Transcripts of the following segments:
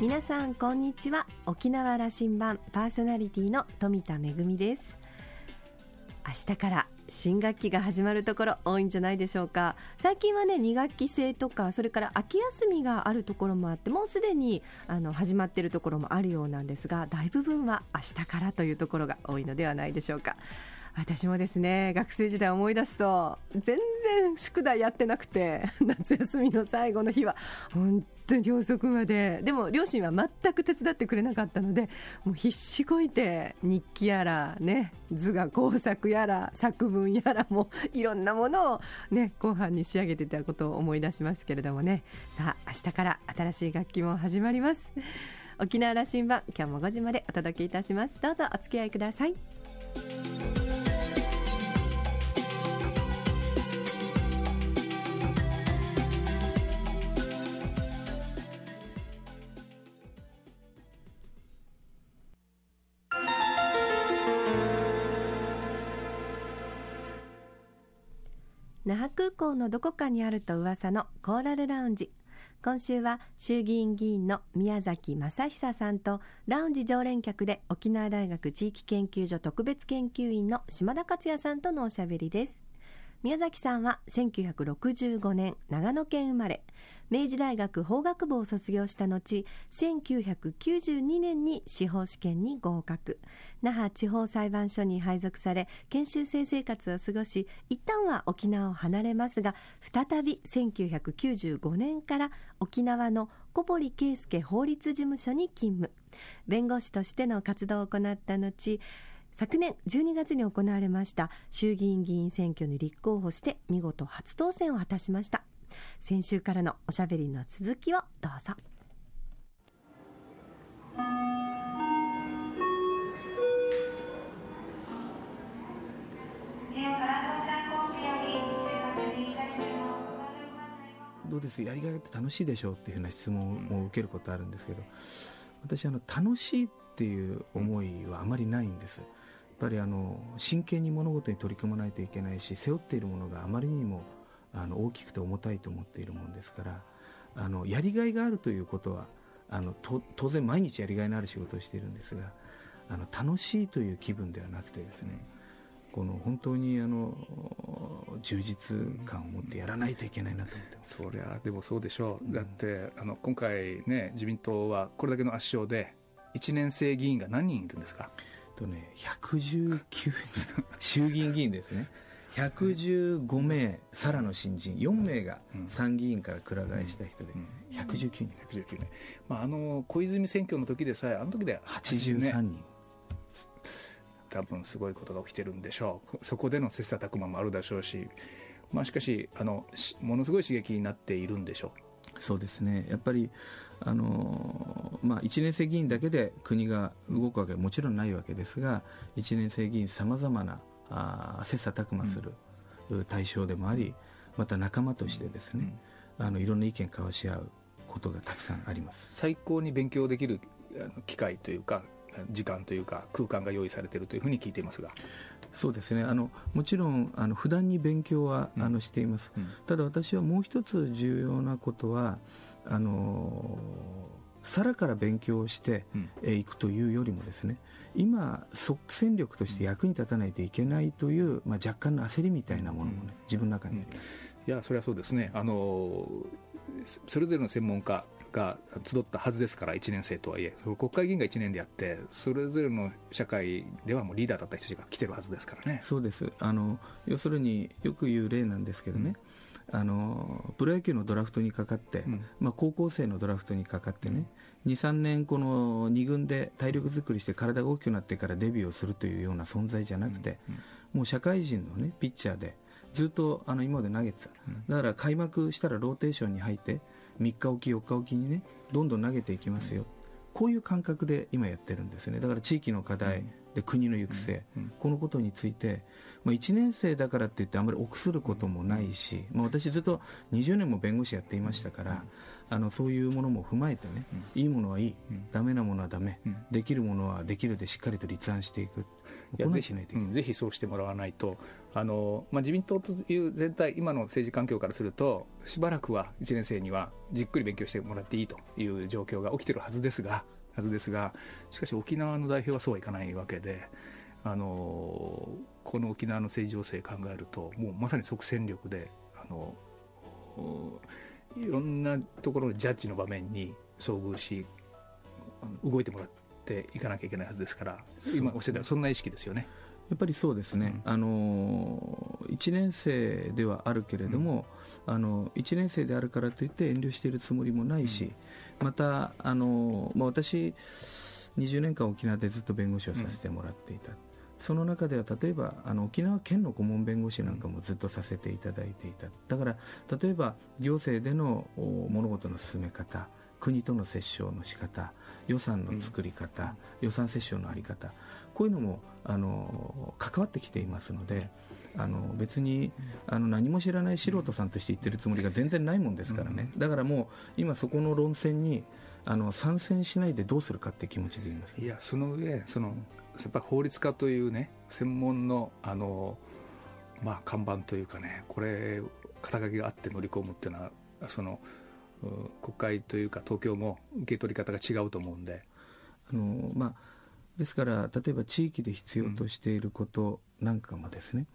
皆さんこんにちは。沖縄羅針盤パーソナリティの富田恵です。明日から新学期が始まるところ多いんじゃないでしょうか。最近はね2学期制とかそれから秋休みがあるところもあってもうすでにあの始まっているところもあるようなんですが大部分は明日からというところが多いのではないでしょうか。私もですね学生時代思い出すと全然宿題やってなくて 夏休みの最後の日は本当に遅くまで。でも両親は全く手伝ってくれなかったのでもう必死こいて日記やら、ね、図画工作やら作文やらもいろんなものを、ね、後半に仕上げていたことを思い出しますけれどもね。さあ明日から新しい楽器も始まります。沖縄羅針盤今日も5時までお届けいたします。どうぞお付き合いください。港のどこかにあると噂のコーラルラウンジ。今週は衆議院議員の宮崎正久さんとラウンジ常連客で沖縄大学地域研究所特別研究員の島田克也さんとのおしゃべりです。宮崎さんは1965年長野県生まれ。明治大学法学部を卒業した後1992年に司法試験に合格。那覇地方裁判所に配属され研修生生活を過ごし一旦は沖縄を離れますが再び1995年から沖縄の小堀圭介法律事務所に勤務。弁護士としての活動を行った後昨年12月に行われました衆議院議員選挙に立候補して見事初当選を果たしました。先週からのおしゃべりの続きをどうぞ。どうです？やりがいって楽しいでしょうっていうふうな質問を受けることあるんですけど私あの楽しいっていう思いはあまりないんです。ぱりあの真剣に物事に取り組まないといけないし背負っているものがあまりにもあの大きくて重たいと思っているものですからあのやりがいがあるということはあの当然毎日やりがいのある仕事をしているんですがあの楽しいという気分ではなくてですねこの本当にあの充実感を持ってやらないといけないなと思ってます、そりゃでもそうでしょう、だってあの今回ね自民党はこれだけの圧勝で1年生議員が何人いるんですか？とね119人衆議院議員ですね。115名さらの新人。4名が参議院からくら替えした人で119人、119人、まあ、あの小泉選挙の時でさえあの時で83人、多分すごいことが起きてるんでしょう。そこでの切磋琢磨もあるでしょうし、まあ、しかしあのものすごい刺激になっているんでしょうそうですね。やっぱりあの、まあ、1年生議員だけで国が動くわけはもちろんないわけですが1年生議員さまざまなあ切磋琢磨する対象でもあり、また仲間としてですね、あのいろんな意見交わし合うことがたくさんあります。最高に勉強できる機会というか時間というか空間が用意されているというふうに聞いていますがそうですね。あのもちろんあの普段に勉強は、あのしています、うん、ただ私はもう一つ重要なことはあのさらから勉強していくというよりもですね、今、即戦力として役に立たないといけないという、まあ、若干の焦りみたいなものもね、自分の中にあります。いやそれはそうですね。あのそれぞれの専門家が集ったはずですから、1年生とはいえ、国会議員が1年でやって、それぞれの社会ではもうリーダーだった人たちが来てるはずですからね。そうです。あの要するによく言う例なんですけどね、うん、あのプロ野球のドラフトにかかって、うん、まあ、高校生のドラフトにかかってね、うん、2、3年、この2軍で体力作りして体が大きくなってからデビューをするというような存在じゃなくて、もう社会人の、ね、ピッチャーで、ずっとあの今まで投げてた、だから開幕したらローテーションに入って、3日おき、4日おきにね、どんどん投げていきますよ、こういう感覚で今やってるんですね、だから地域の課題、で国の行く末、このことについて、まあ、1年生だからって言って、あまり臆することもないし、まあ、私、ずっと20年も弁護士やっていましたから、あのそういうものも踏まえてね、いいものはいい、だめなものはだめ、できるものはできるでしっかりと立案していく。いといけない、うん、ぜひそうしてもらわないと、あのまあ、自民党という全体、今の政治環境からすると、しばらくは1年生にはじっくり勉強してもらっていいという状況が起きてるはずですが、はずですがしかし沖縄の代表はそうはいかないわけで、あのこの沖縄の政治情勢考えると、もうまさに即戦力で、あのいろんなところのジャッジの場面に遭遇し、動いてもらっていかなきゃいけないはずですから、今おっしゃったそんな意識ですよね。やっぱりそうですね、うん、あの1年生ではあるけれども、うん、あの1年生であるからといって遠慮しているつもりもないし、うん、またあの、まあ、私、20年間沖縄でずっと弁護士をさせてもらっていた、その中では例えばあの沖縄県の顧問弁護士なんかもずっとさせていただいていた、だから例えば行政での物事の進め方、国との折衝の仕方予算の作り方、予算折衝の在り方、こういうのもあの関わってきていますので。あの別にあの何も知らない素人さんとして言ってるつもりが全然ないもんですからね、だからもう今、そこの論戦にあの参戦しないでどうするかって気持ちでいますいやその上その、やっぱ法律家というね、専門のあの、まあ、看板というかね、これ、肩書きがあって乗り込むっていうのは、その国会というか、東京も受け取り方が違うと思うんで。あのまあですから例えば地域で必要としていることなんかもですね、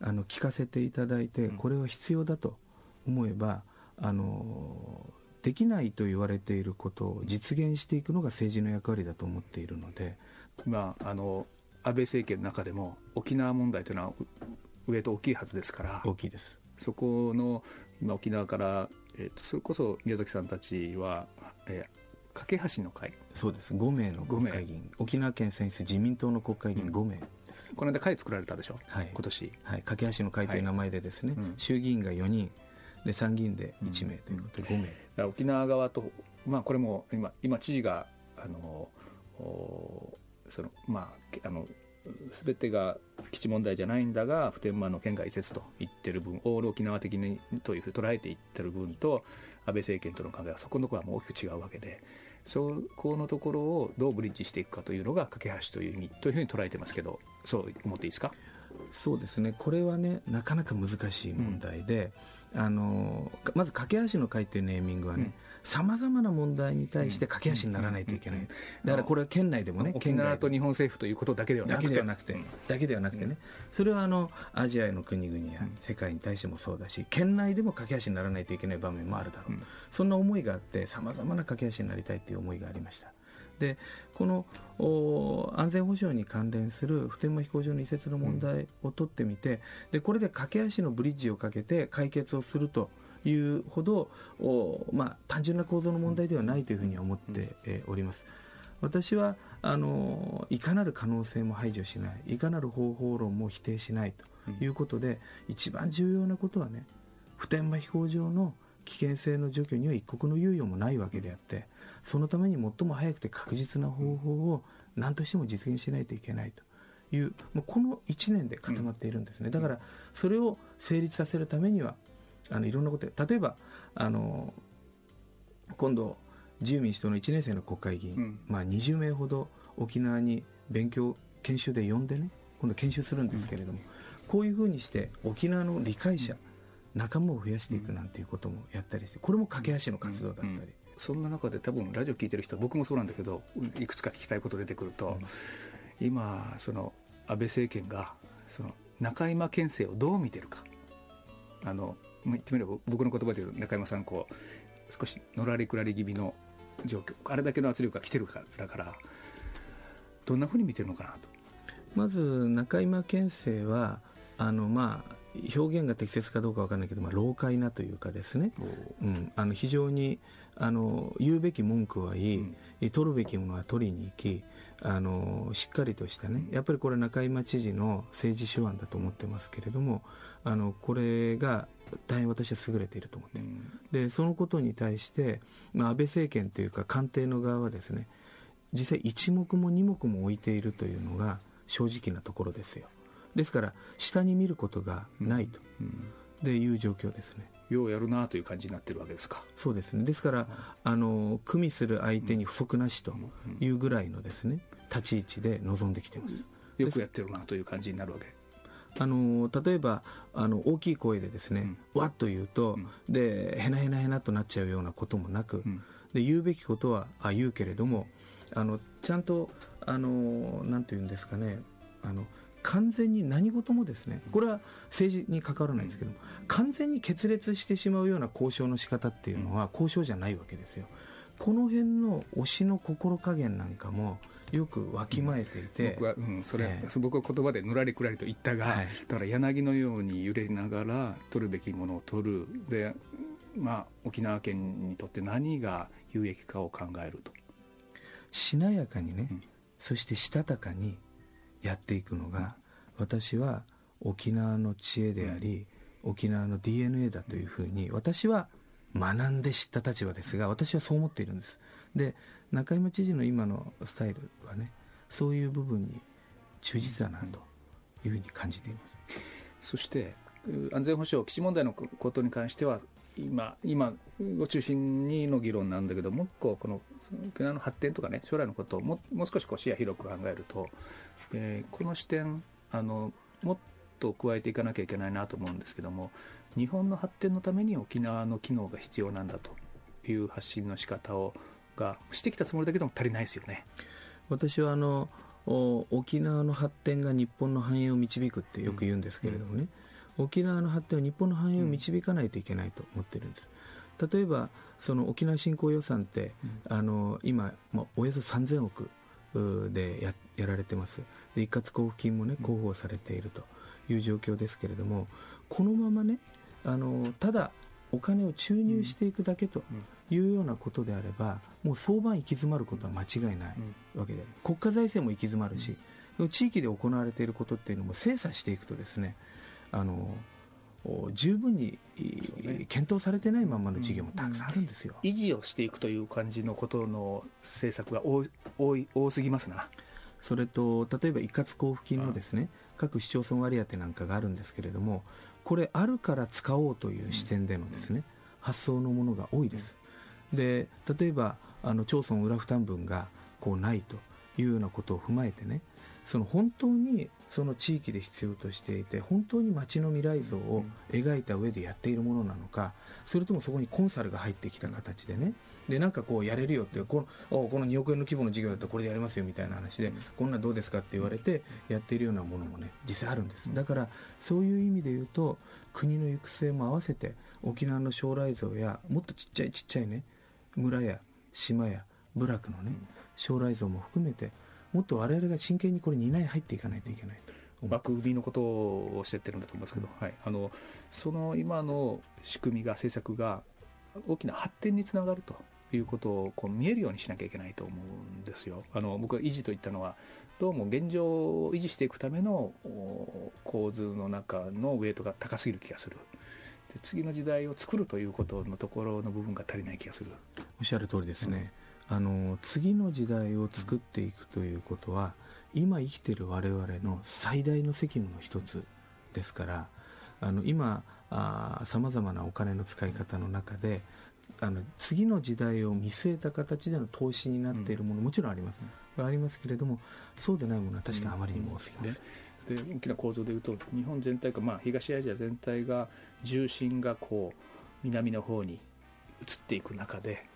うん、あの聞かせていただいて、これは必要だと思えばあのできないと言われていることを実現していくのが政治の役割だと思っているので。今あの安倍政権の中でも沖縄問題というのは上と大きいはずですから大きいです。そこの今沖縄から、えーと、それこそ宮崎さんたちは、えー、架け橋の会。そうです。5名の国会議員。沖縄県選出自民党の国会議員5名です、うん、この間会作られたでしょ、はい、今年。はい。架け橋の会という名前でですね、はいうん、衆議院が4人。で参議院で1名ということで5名、うん、沖縄側と、まあ、これも今今知事があのそのまああの全てが基地問題じゃないんだが普天間の県外移設と言ってる分オール沖縄的にというふうに捉えていってる分と安倍政権との考えはそこのところはもう大きく違うわけでそこのところをどうブリッジしていくかというのが架け橋という意味というふうに捉えてますけどそう思っていいですか？そうですね。これはねなかなか難しい問題で、うん、あのまず駆け足の会っていうネーミングはねさまざまな問題に対して駆け足にならないといけない、だからこれは県内でもね沖縄と日本政府ということだけではなくて。だけではなくて、だけではなくてね、それはあのアジアの国々や世界に対してもそうだし県内でも駆け足にならないといけない場面もあるだろう、そんな思いがあってさまざまな駆け足になりたいという思いがありました。でこの安全保障に関連する普天間飛行場の移設の問題を取ってみて、でこれで駆け足のブリッジをかけて解決をするというほど、まあ、単純な構造の問題ではないというふうに思っております。私はあのいかなる可能性も排除しないいかなる方法論も否定しないということで、一番重要なことはね普天間飛行場の危険性の除去には一刻の猶予もないわけであってそのために最も早くて確実な方法を何としても実現しないといけないと。いうもうこの1年で固まっているんですね、だからそれを成立させるためにはあのいろんなこと例えばあの今度自由民主党の1年生の国会議員、うん、まあ、20名ほど沖縄に勉強研修で呼んでね今度研修するんですけれども、うん、こういうふうにして沖縄の理解者、うん仲間を増やしていくなんていうこともやったりしてこれも駆け足の活動だったり、そんな中で多分ラジオ聞いてる人僕もそうなんだけどいくつか聞きたいこと出てくると、うん、今その安倍政権がその中山県政をどう見てるかあの言ってみれば僕の言葉で言う中山さんこう少しのらりくらり気味の状況あれだけの圧力が来てるからだからどんなふうに見てるのかなと。まず中山県政はあのまあ表現が適切かどうか分からないけど、まあ、老快なというかですね、う。ん、あの非常にあの言うべき文句は言い、うん、取るべきものは取りに行きあのしっかりとしたねやっぱりこれ中山知事の政治手腕だと思ってますけれどもあのこれが大変私は優れていると思って。る、うん、でそのことに対して、まあ、安倍政権というか官邸の側はですね実際一目も二目も置いているというのが正直なところですよ。ですから下に見ることがないと、うん、いう状況ですねようやるなという感じになってるわけですか。そうですね。ですから、あの組みする相手に不足なしというぐらいのですね立ち位置で臨んできてます。よくやってるなという感じになるわけ。あの例えばあの大きい声でですね、うん、わっと言うと、うん、でへなへなへなとなっちゃうようなこともなく、うん、で言うべきことはあ言うけれどもあのちゃんとあのなんて言うんですかねあの完全に何事もですねこれは政治に関わらないですけども完全に決裂してしまうような交渉の仕方っていうのは交渉じゃないわけですよ。この辺の推しの心加減なんかもよくわきまえていて、僕は、うん、それ、えー、僕は言葉でぬらりくらりと言ったが、はい、だから柳のように揺れながら取るべきものを取る。で、まあ、沖縄県にとって何が有益かを考えると。しなやかにね、うん、そしてしたたかにやっていくのが、私は沖縄の知恵であり、沖縄の DNA だというふうに私は学んで知った立場ですが私はそう思っているんです。で中山知事の今のスタイルはねそういう部分に忠実だなというふうに感じています、そして安全保障基地問題のことに関しては今今を中心にの議論なんだけどもう一個この沖縄の発展とかね将来のことをももう少しこう視野広く考えると、えー、この視点あのもっと加えていかなきゃいけないなと思うんですけども日本の発展のために沖縄の機能が必要なんだという発信の仕方をがしてきたつもりだけども足りないですよね。私はあの沖縄の発展が日本の繁栄を導くってよく言うんですけれどもね、うん、沖縄の発展は日本の繁栄を導かないといけないと思ってるんです。例えばその沖縄振興予算って、うん、あの今、まあ、およそ3000億でややられてます。で一括交付金もね広報されているという状況ですけれどもこのままねあのただお金を注入していくだけというようなことであれば、もう相場行き詰まることは間違いないわけで、国家財政も行き詰まるし、地域で行われていることっていうのも精査していくとですね、あの十分に検討されてないままの事業もたくさんあるんですよ、うん、維持をしていくという感じのことの政策が多多い多すぎますなそれと例えば一括交付金のですね、各市町村割当なんかがあるんですけれどもこれあるから使おうという視点でのですね、発想のものが多いです、で例えばあの町村裏負担分がこうないというようなことを踏まえてねその本当にその地域で必要としていて本当に街の未来像を描いた上でやっているものなのかそれともそこにコンサルが入ってきた形でね。でなんかこうやれるよってこのこの2億円の規模の事業だったらこれでやりますよみたいな話でこんなどうですかって言われてやっているようなものもね実際あるんです。だからそういう意味で言うと国の行く末も合わせて沖縄の将来像やもっとちっちゃいちっちゃいね村や島や部落のね将来像も含めてもっと我々が真剣にこれ担い入っていかないといけないと。枠組みのことをおっしゃってるんだと思いますけど、はい、あのその今の仕組みが政策が大きな発展につながるということをこう見えるようにしなきゃいけないと思うんですよ。あの僕は維持といったのはどうも現状を維持していくための構図の中のウェイトが高すぎる気がする。で次の時代を作るということのところの部分が足りない気がする。おっしゃる通りですね。うん、あの次の時代を作っていくということは、今生きている我々の最大の責務の一つですからあの今さまざまなお金の使い方の中であの次の時代を見据えた形での投資になっているもの、もちろんあります、ありますけれどもそうでないものは確かあまりにも多すぎます。で大きな構造でいうと日本全体か、まあ、東アジア全体が重心がこう南の方に移っていく中で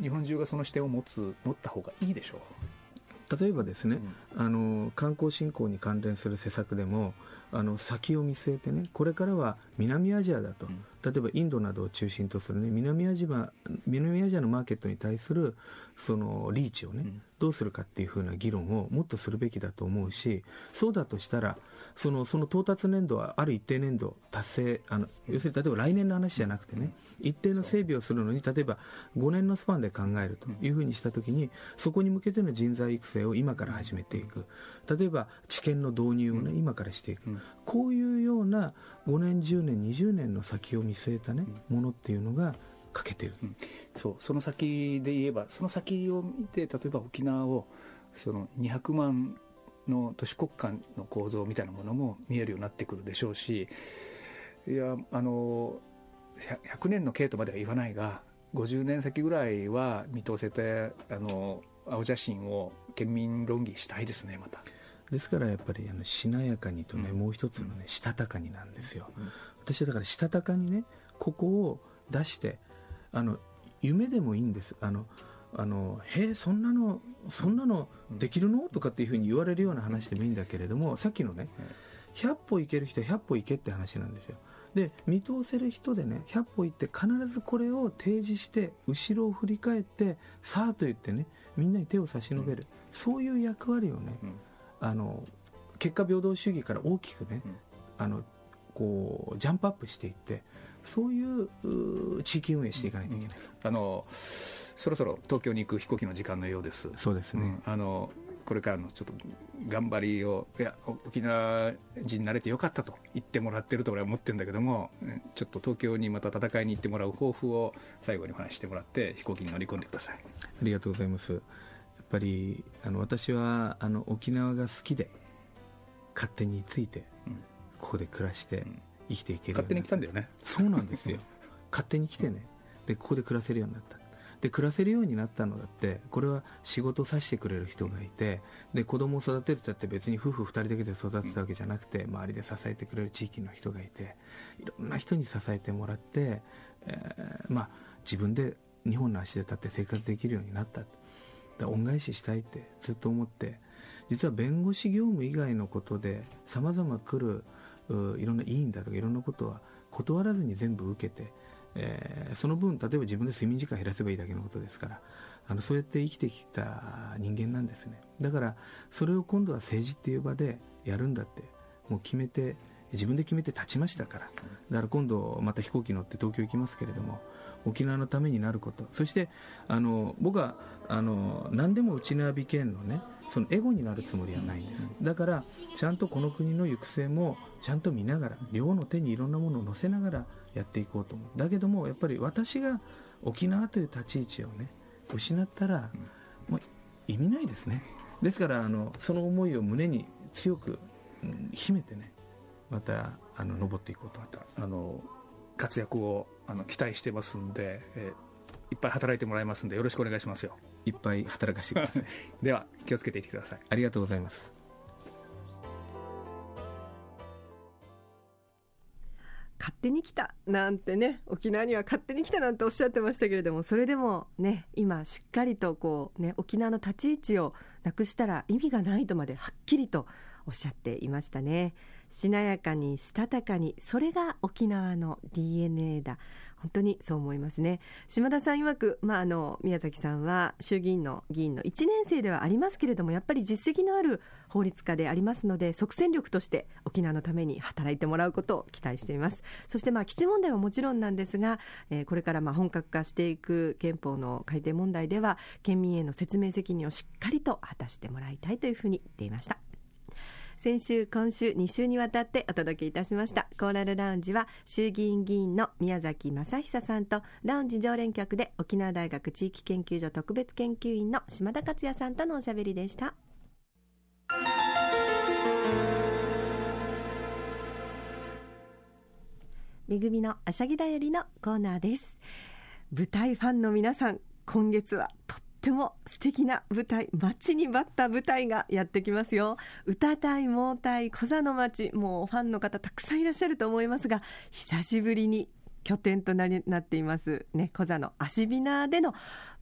日本中がその視点を持つ持った方がいいでしょう。例えばですね、うん、あの観光振興に関連する施策でもあの先を見据えてねこれからは南アジアだと、うん、例えばインドなどを中心とする、ね、南アジア南アジアのマーケットに対するそのリーチをね、うん、どうするかっていうふうな議論をもっとするべきだと思うしそうだとしたらそのその到達年度はある一定年度達成あの要するに例えば来年の話じゃなくてね一定の整備をするのに例えば5年のスパンで考えるというふうにしたときにそこに向けての人材育成を今から始めていく。例えば知見の導入をね今からしていくこういうような5年10年20年の先を見据えたねものっていうのが欠けてる、うん、そう。その先で言えばその先を見て例えば沖縄をその200万の都市国家の構造みたいなものも見えるようになってくるでしょうしいやあの100年の経とまでは言わないが50年先ぐらいは見通せてあの青写真を県民論議したいですねまたですからやっぱりあのしなやかにとね、もう一つのねしたたかになんですよ、私はだからしたたかにねここを出してあの夢でもいいんです。あのあのへえそんなのそんなのできるの？とかっていうふうに言われるような話でもいいんだけれどもさっきのね100歩行ける人は100歩行けって話なんですよ。で見通せる人でね100歩行って必ずこれを提示して後ろを振り返ってさあと言ってねみんなに手を差し伸べる、そういう役割をね、あの結果平等主義から大きくね、あのこうジャンプアップしていってそういう地域運営していかないといけない、あのそろそろ東京に行く飛行機の時間のようです。そうですね、あのこれからのちょっと頑張りをいや沖縄人になれてよかったと言ってもらってると俺は思ってるんだけどもちょっと東京にまた戦いに行ってもらう抱負を最後にお話してもらって飛行機に乗り込んでください。ありがとうございますぱりあの私はあの沖縄が好きで勝手について、ここで暮らして生きていける勝手に来たんだよね。そうなんですよ。勝手に来てね。でここで暮らせるようになった。で暮らせるようになったのだってこれは仕事させてくれる人がいてで子供を育てるってって別に夫婦2人だけで育てたわけじゃなくて周りで支えてくれる地域の人がいていろんな人に支えてもらって、えー、まあ、自分で2本の足で立って生活できるようになった。だ恩返ししたいってずっと思って実は弁護士業務以外のことでさまざま来るいろんな委員だとかいろんなことは断らずに全部受けてえー、その分例えば自分で睡眠時間減らせばいいだけのことですからあのそうやって生きてきた人間なんですね。だからそれを今度は政治っていう場でやるんだってもう決めて自分で決めて立ちましたから。だから今度また飛行機乗って東京行きますけれども沖縄のためになること。そしてあの僕はあの何でも内縄美県のねそのエゴになるつもりはないんです。だからちゃんとこの国の行く末もちゃんと見ながら両の手にいろんなものを乗せながらやっていこうと思う。だけどもやっぱり私が沖縄という立ち位置をね失ったら、もう意味ないですね。ですからあのその思いを胸に強く、うん、秘めてねまたあの登っていこうと思ってます。あの活躍をあの期待してますんで、えー、いっぱい働いてもらいますんでよろしくお願いしますよ。いっぱい働かせてください。では気をつけていってください。ありがとうございます。勝手に来たなんてね沖縄には勝手に来たなんておっしゃってましたけれどもそれでもね今しっかりとこうね沖縄の立ち位置をなくしたら意味がないとまではっきりとおっしゃっていましたねしなやかにしたたかにそれが沖縄の DNA だ。本当にそう思いますね。島田さん曰く、まあ、あの宮崎さんは衆議院の議員の1年生ではありますけれどもやっぱり実績のある法律家でありますので即戦力として沖縄のために働いてもらうことを期待しています。そしてまあ基地問題はもちろんなんですが、えー、これからまあ本格化していく憲法の改定問題では県民への説明責任をしっかりと果たしてもらいたいというふうに言っていました。先週今週2週にわたってお届けいたしました。コーラルラウンジは衆議院議員の宮崎正久さんとラウンジ常連客で沖縄大学地域研究所特別研究員の島田克也さんとのおしゃべりでした。めぐみのあしゃぎだよりのコーナーです。舞台ファンの皆さん今月はとっても素敵な舞台待ちに待った舞台がやってきますよ。歌隊盲隊小座の町もうファンの方たくさんいらっしゃると思いますが久しぶりに拠点となりなっています。ね小座のアシビナでの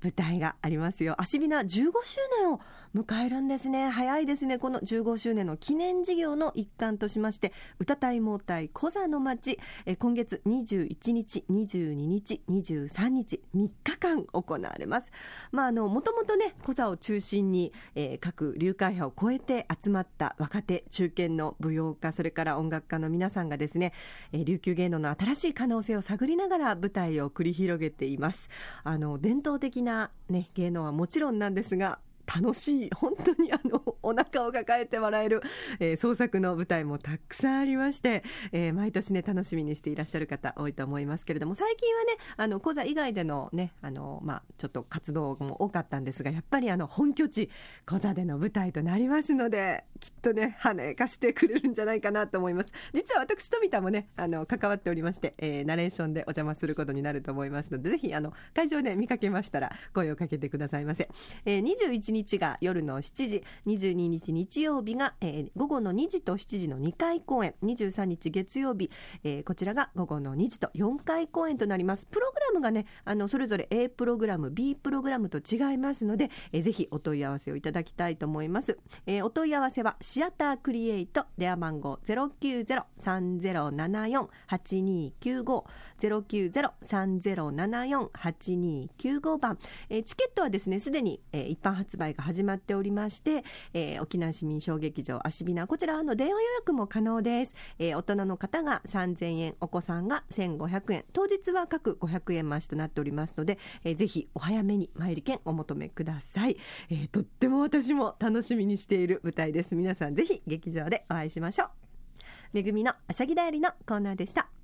舞台がありますよ。アシビナ15周年を迎えるんですね。早いですね。この15周年の記念事業の一環としまして歌隊盲隊小座の町え今月21日22日23日3日間行われます。まああのもともとね小座を中心に、えー、各流会派を超えて集まった若手中堅の舞踊家それから音楽家の皆さんがですね、えー、琉球芸能の新しい可能性を探りながら舞台を繰り広げています。あの伝統的な、ね、芸能はもちろんなんですが楽しい本当にあのお腹を抱えて笑える、えー、創作の舞台もたくさんありまして、えー、毎年ね楽しみにしていらっしゃる方多いと思いますけれども最近はねあの講座以外でのねあのまあちょっと活動も多かったんですがやっぱりあの本拠地講座での舞台となりますのできっとね華やかしてくれるんじゃないかなと思います。実は私富田もねあの関わっておりまして、えー、ナレーションでお邪魔することになると思いますのでぜひあの会場で見かけましたら声をかけてくださいませ、えー、21日が夜の7時22日日曜日が、えー、午後の2時と7時の2回公演23日月曜日、えー、こちらが午後の2時と4回公演となります。プログラムがねあのそれぞれ A プログラム B プログラムと違いますので、えー、ぜひお問い合わせをいただきたいと思います、えー、お問い合わせはシアタークリエイト電話番号090-3074-8295 090-3074-8295番、えー、チケットはですねすでに、えー、一般発売が始まっておりまして、えー、え沖縄市民小劇場アシビナこちらの電話予約も可能です、えー、大人の方が3000円お子さんが1500円。当日は各500円増しとなっておりますので、えー、ぜひお早めに参り券お求めください、えー、とっても私も楽しみにしている舞台です。皆さんぜひ劇場でお会いしましょう。めぐみのあしゃぎだよりのコーナーでした。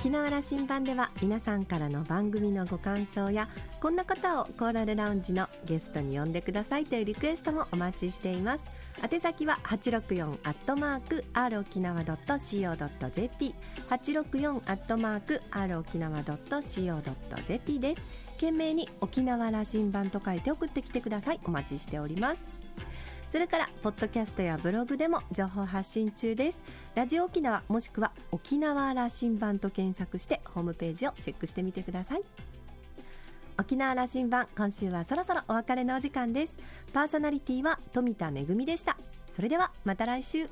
沖縄羅針盤では皆さんからの番組のご感想やこんな方をコーラルラウンジのゲストに呼んでくださいというリクエストもお待ちしています。宛先は864アットマーク r 沖縄 .co.jp 864アットマーク r 沖縄 .co.jp です。懸命に沖縄羅針盤と書いて送ってきてください。お待ちしております。それからポッドキャストやブログでも情報発信中です。ラジオ沖縄もしくは沖縄羅針盤と検索してホームページをチェックしてみてください。沖縄羅針盤今週はそろそろお別れのお時間です。パーソナリティは富田恵でした。それではまた来週。